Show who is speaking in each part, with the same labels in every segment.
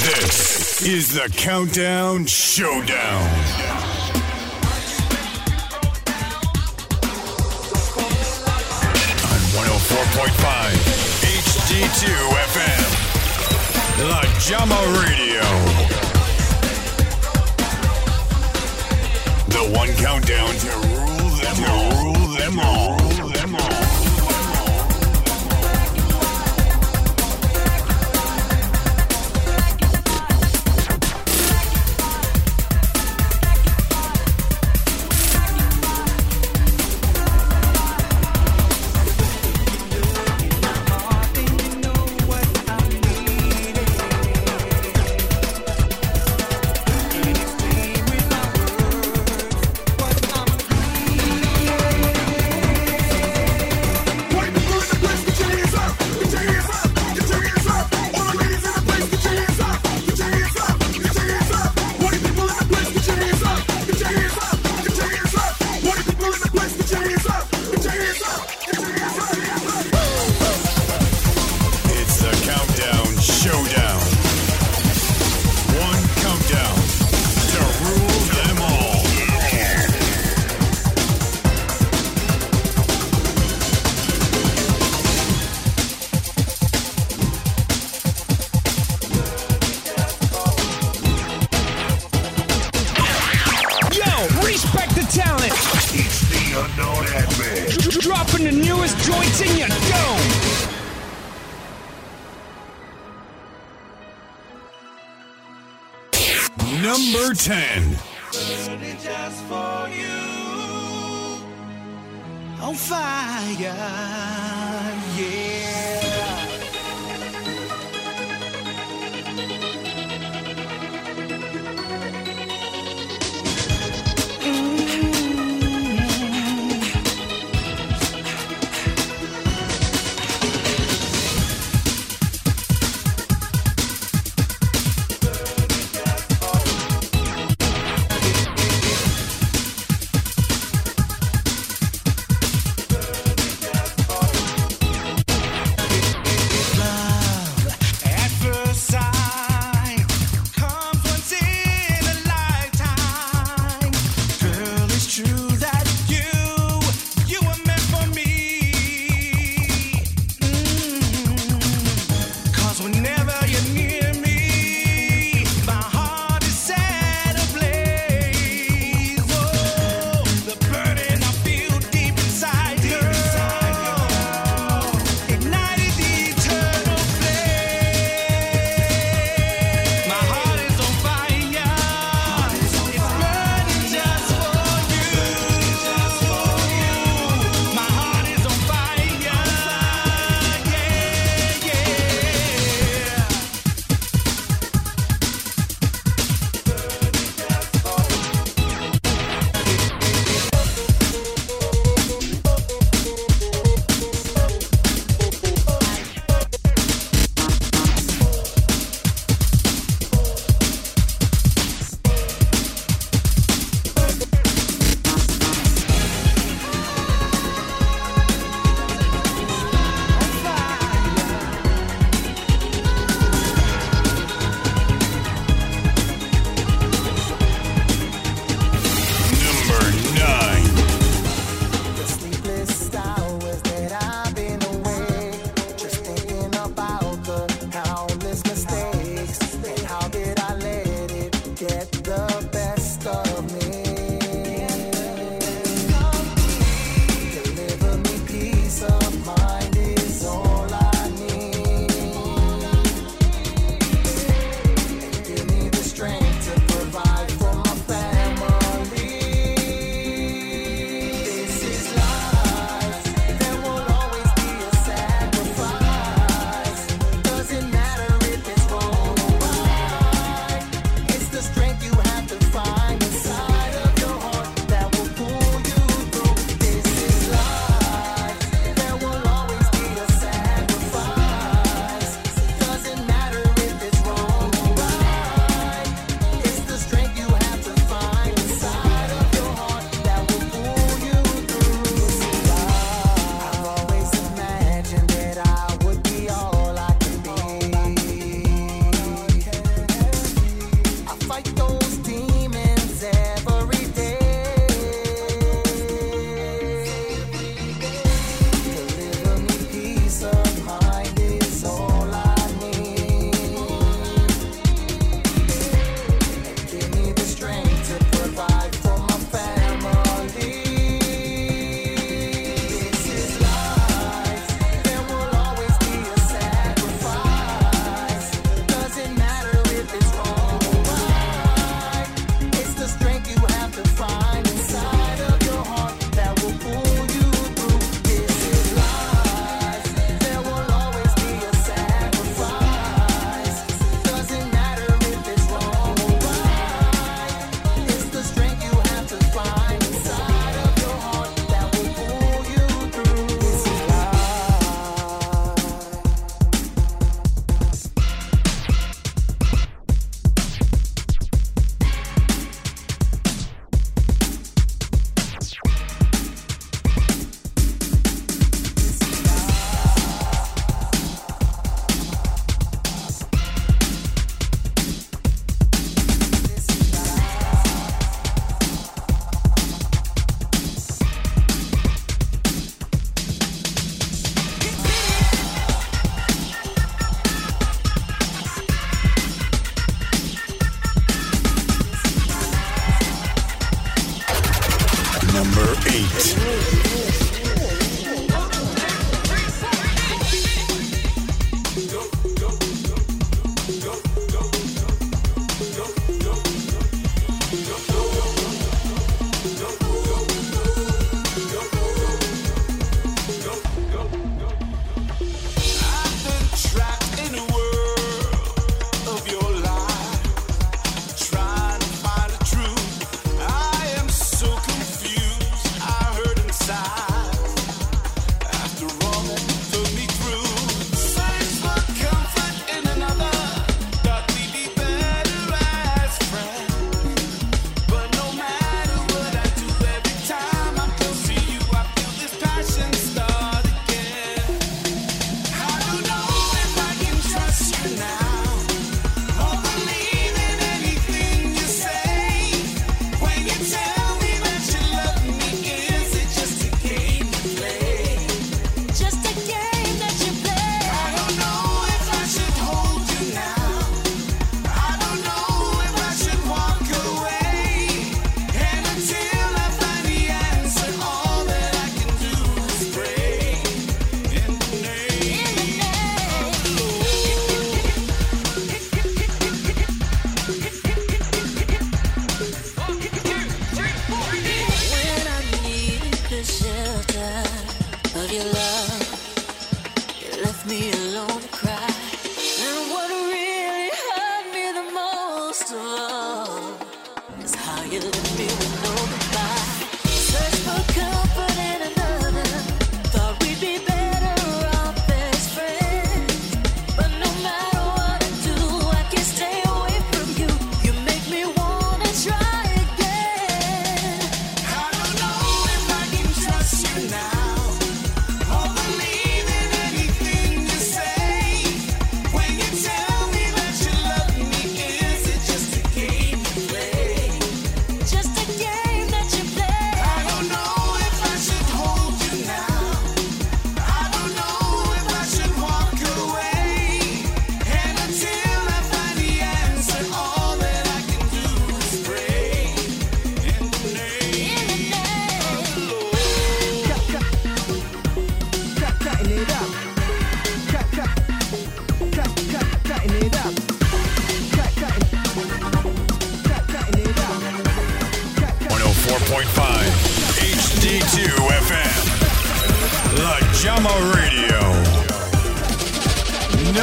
Speaker 1: This is the Countdown Showdown. On 104.5 HD2 FM. La Llama Radio. The one countdown to rule them all. Rule them all. Number 10.
Speaker 2: just for you. On fire, yeah.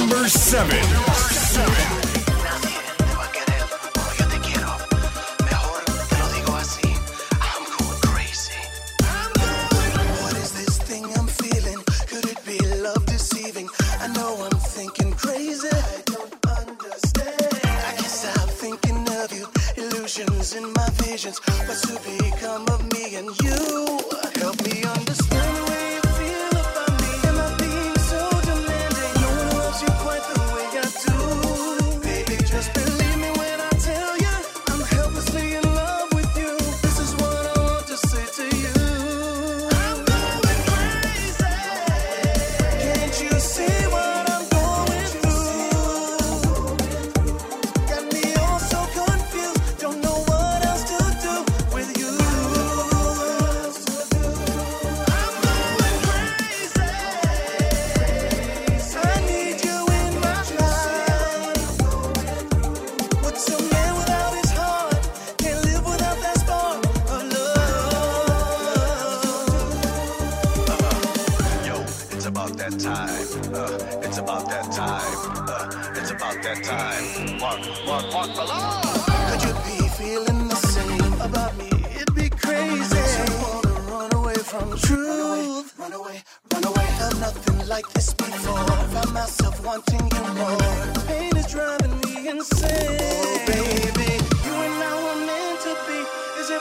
Speaker 3: Number seven.
Speaker 4: Number seven.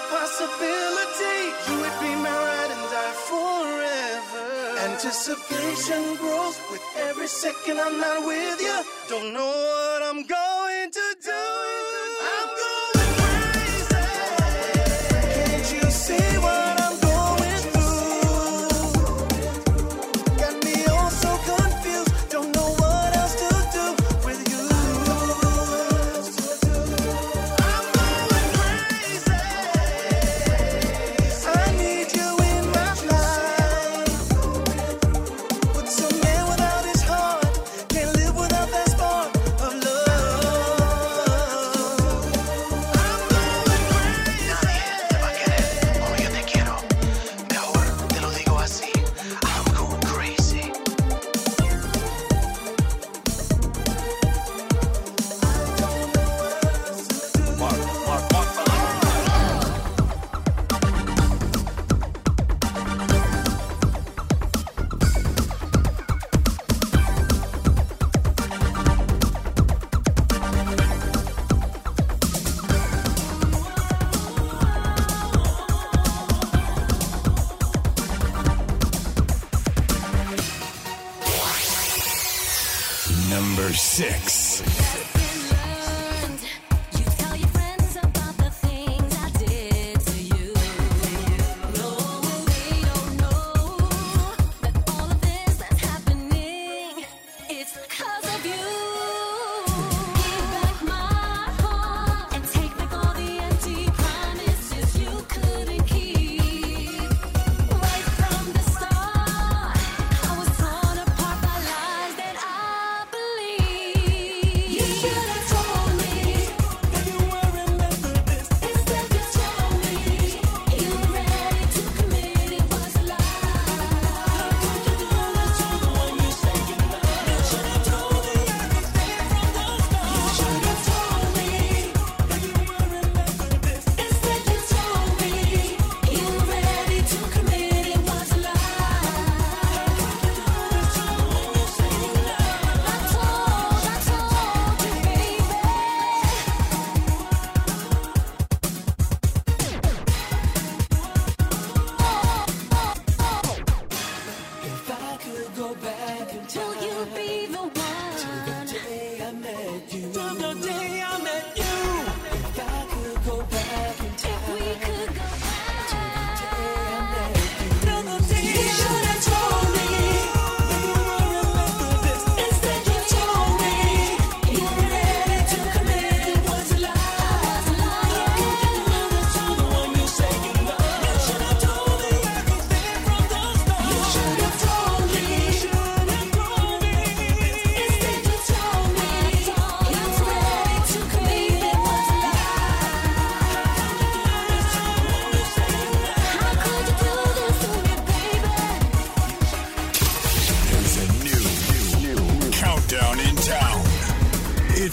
Speaker 4: possibility you would be my ride and die forever. Anticipation grows with every second I'm not with you. Don't know what I'm going.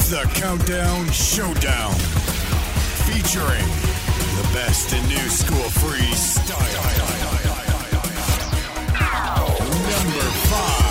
Speaker 5: The
Speaker 1: Countdown Showdown. Featuring the best in new school freestyle. Number five.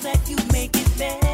Speaker 3: That you'd make it better.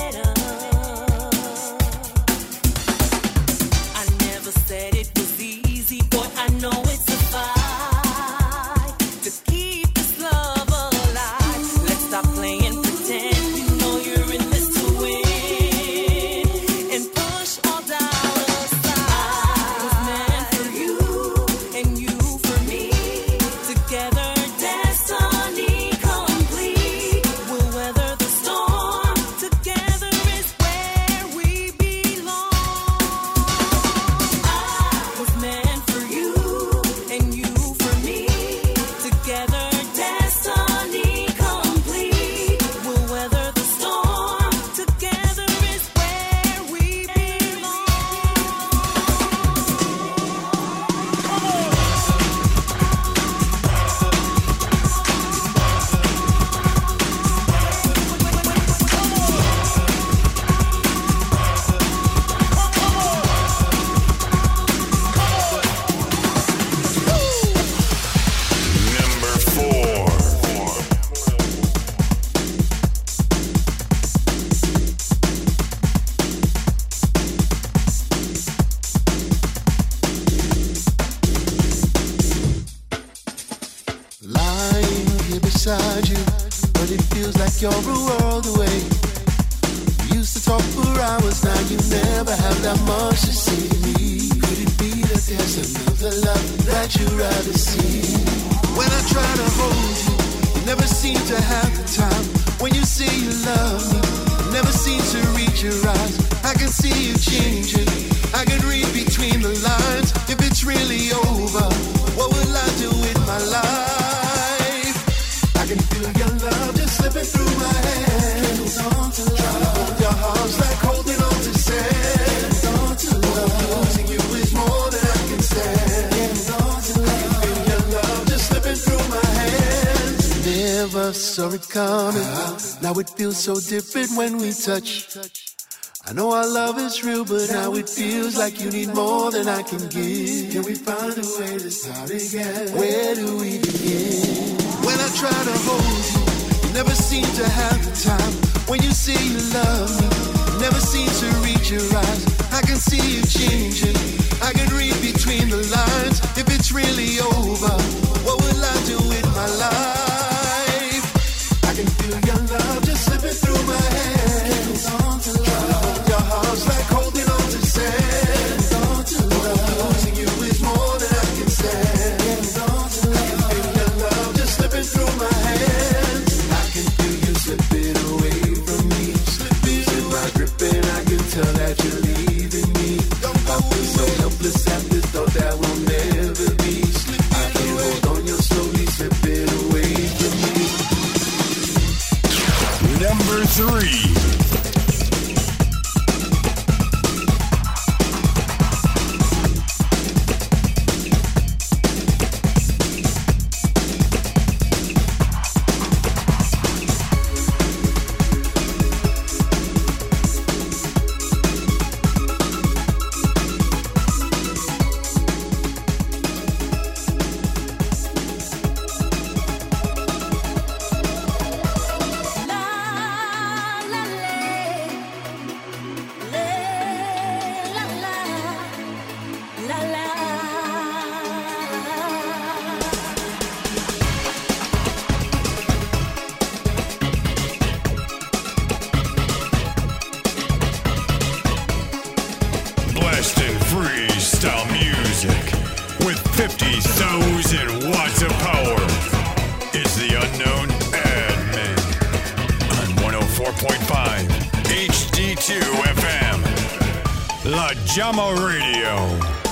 Speaker 6: When I try to hold you, you never seem to have the time. When you say you love me, you never seem to reach your eyes. I can see you changing. I can read between the lines. If it's really over, Never saw it coming. Now it feels so different when we touch. I know our love is real, but now it feels like you need more than I can give. Can we find a way to start again? Where do we begin? When I try to hold you, you never seem to have the time. When you say you love me, never seem to reach your eyes. I can see you changing. I can read between the lines. If it's really over, what will I do
Speaker 3: 104.5 HD2 FM. La Llama Radio.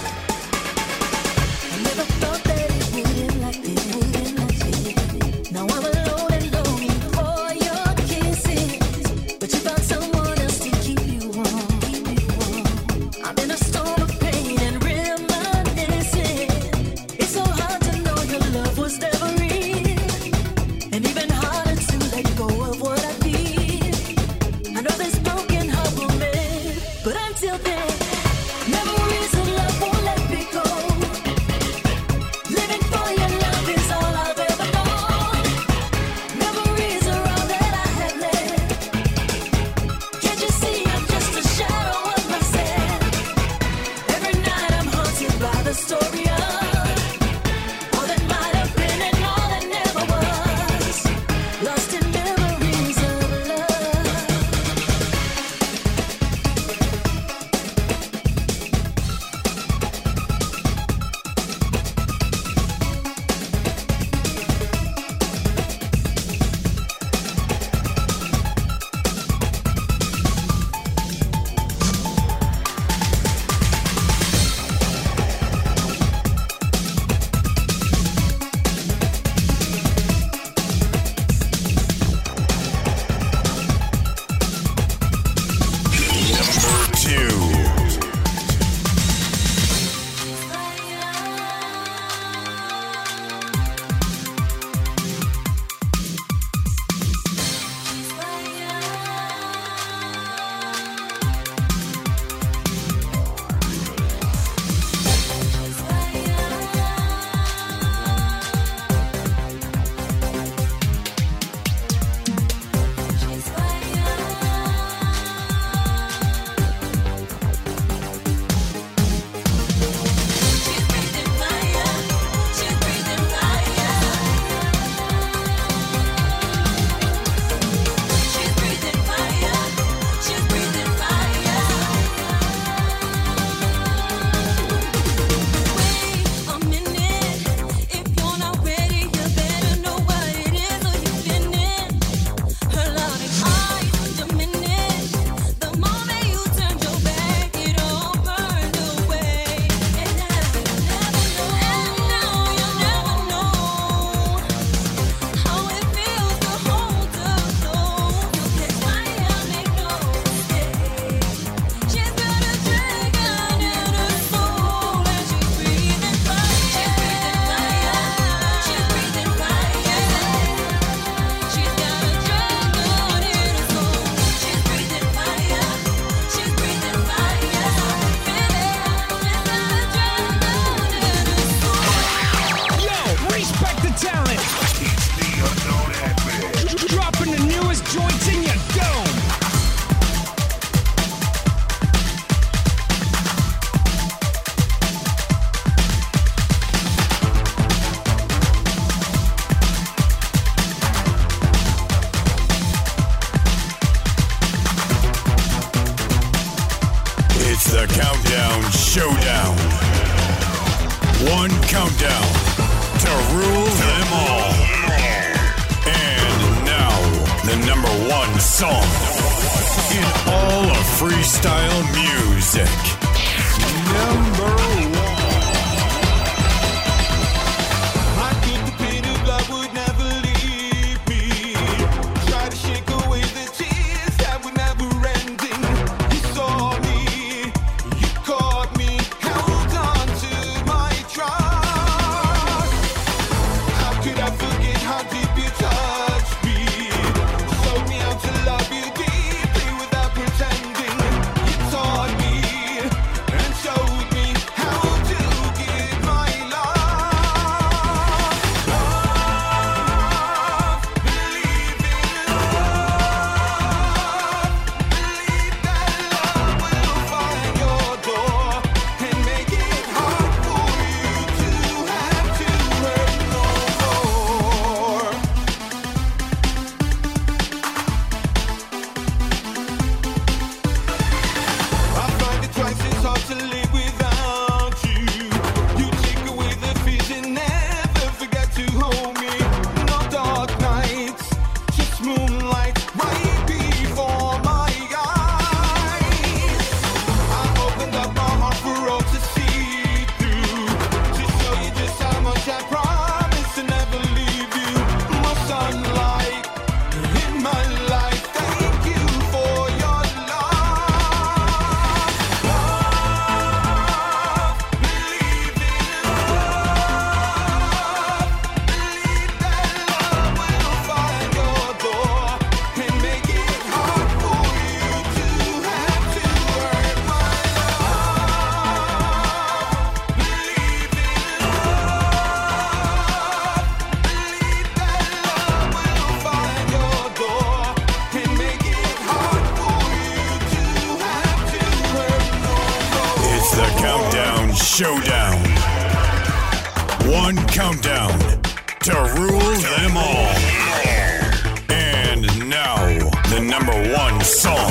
Speaker 7: the
Speaker 3: number one song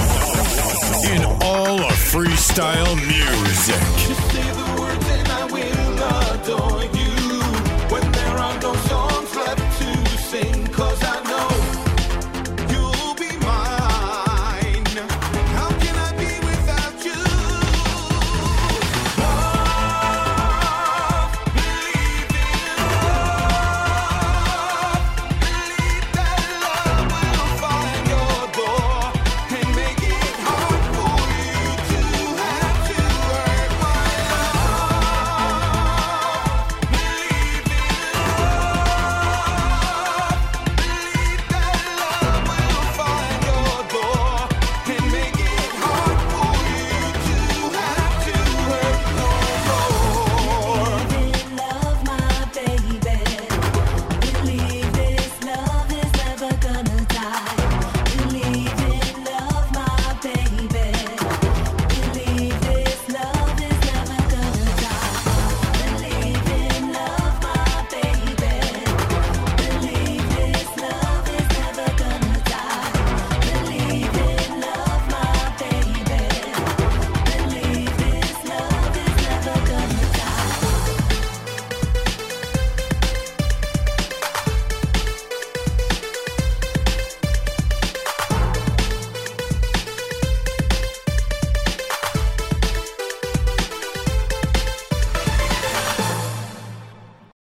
Speaker 3: in all of freestyle music.